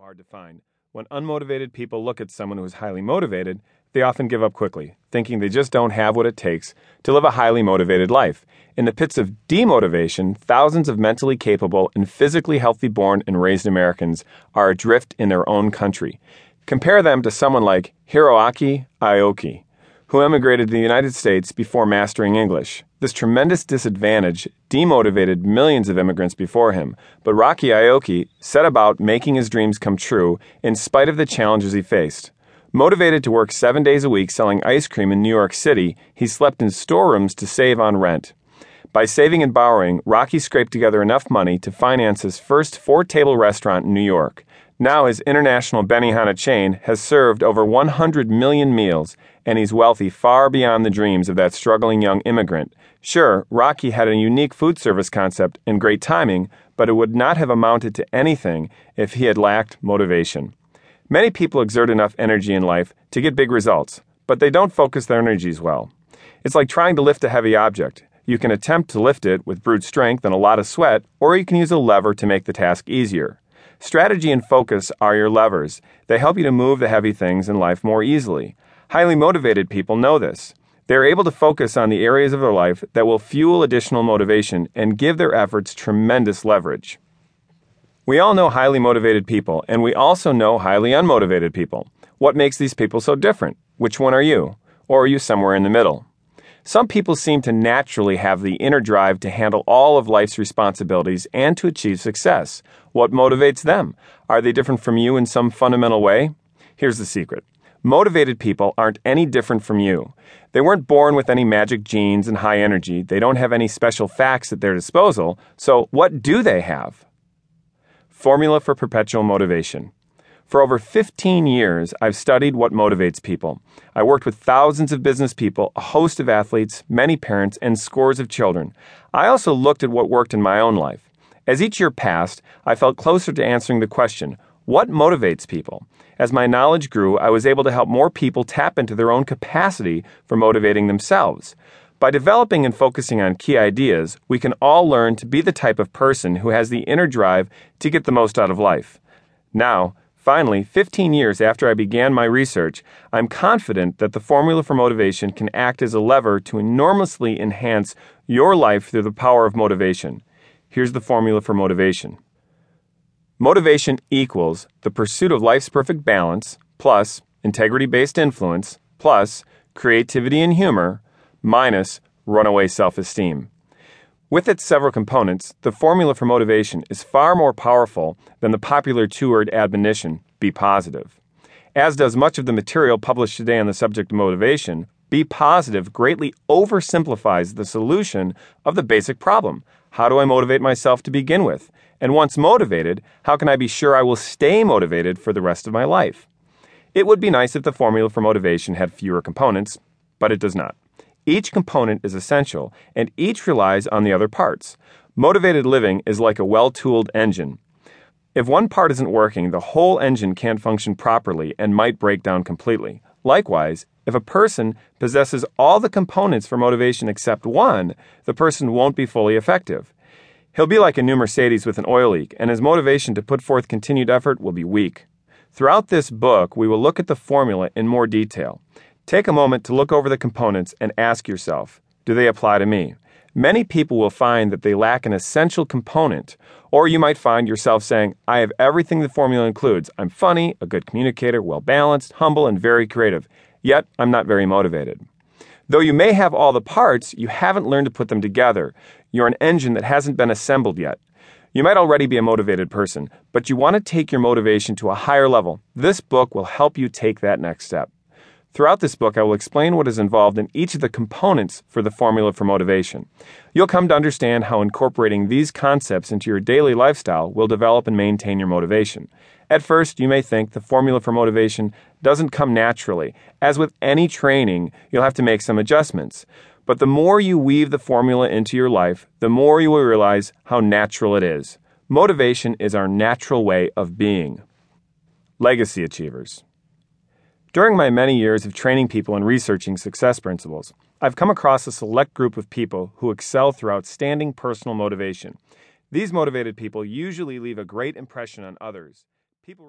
hard to find. When unmotivated people look at someone who is highly motivated, they often give up quickly, thinking they just don't have what it takes to live a highly motivated life. In the pits of demotivation, thousands of mentally capable and physically healthy born and raised Americans are adrift in their own country. Compare them to someone like Hiroaki Aoki, who emigrated to the United States before mastering English. This tremendous disadvantage demotivated millions of immigrants before him, but Rocky Aoki set about making his dreams come true in spite of the challenges he faced. Motivated to work seven days a week selling ice cream in New York City, he slept in storerooms to save on rent. By saving and borrowing, Rocky scraped together enough money to finance his first four table restaurant in New York. Now his international Benihana chain has served over 100 million meals, and he's wealthy far beyond the dreams of that struggling young immigrant. Sure, Rocky had a unique food service concept and great timing, but it would not have amounted to anything if he had lacked motivation. Many people exert enough energy in life to get big results, but they don't focus their energies well. It's like trying to lift a heavy object. You can attempt to lift it with brute strength and a lot of sweat, or you can use a lever to make the task easier. Strategy and focus are your levers. They help you to move the heavy things in life more easily. Highly motivated people know this. They're able to focus on the areas of their life that will fuel additional motivation and give their efforts tremendous leverage. We all know highly motivated people, and we also know highly unmotivated people. What makes these people so different? Which one are you? Or are you somewhere in the middle? Some people seem to naturally have the inner drive to handle all of life's responsibilities and to achieve success. What motivates them? Are they different from you in some fundamental way? Here's the secret. Motivated people aren't any different from you. They weren't born with any magic genes and high energy. They don't have any special facts at their disposal. So, what do they have? Formula for Perpetual Motivation. For over 15 years, I've studied what motivates people. I worked with thousands of business people, a host of athletes, many parents, and scores of children. I also looked at what worked in my own life. As each year passed, I felt closer to answering the question what motivates people? As my knowledge grew, I was able to help more people tap into their own capacity for motivating themselves. By developing and focusing on key ideas, we can all learn to be the type of person who has the inner drive to get the most out of life. Now, Finally, 15 years after I began my research, I'm confident that the formula for motivation can act as a lever to enormously enhance your life through the power of motivation. Here's the formula for motivation Motivation equals the pursuit of life's perfect balance, plus integrity based influence, plus creativity and humor, minus runaway self esteem. With its several components, the formula for motivation is far more powerful than the popular two word admonition, be positive. As does much of the material published today on the subject of motivation, be positive greatly oversimplifies the solution of the basic problem. How do I motivate myself to begin with? And once motivated, how can I be sure I will stay motivated for the rest of my life? It would be nice if the formula for motivation had fewer components, but it does not. Each component is essential, and each relies on the other parts. Motivated living is like a well tooled engine. If one part isn't working, the whole engine can't function properly and might break down completely. Likewise, if a person possesses all the components for motivation except one, the person won't be fully effective. He'll be like a new Mercedes with an oil leak, and his motivation to put forth continued effort will be weak. Throughout this book, we will look at the formula in more detail. Take a moment to look over the components and ask yourself do they apply to me? Many people will find that they lack an essential component, or you might find yourself saying, I have everything the formula includes. I'm funny, a good communicator, well balanced, humble, and very creative, yet I'm not very motivated. Though you may have all the parts, you haven't learned to put them together. You're an engine that hasn't been assembled yet. You might already be a motivated person, but you want to take your motivation to a higher level. This book will help you take that next step. Throughout this book, I will explain what is involved in each of the components for the formula for motivation. You'll come to understand how incorporating these concepts into your daily lifestyle will develop and maintain your motivation. At first, you may think the formula for motivation doesn't come naturally. As with any training, you'll have to make some adjustments. But the more you weave the formula into your life, the more you will realize how natural it is. Motivation is our natural way of being. Legacy Achievers during my many years of training people and researching success principles, I've come across a select group of people who excel through outstanding personal motivation. These motivated people usually leave a great impression on others. People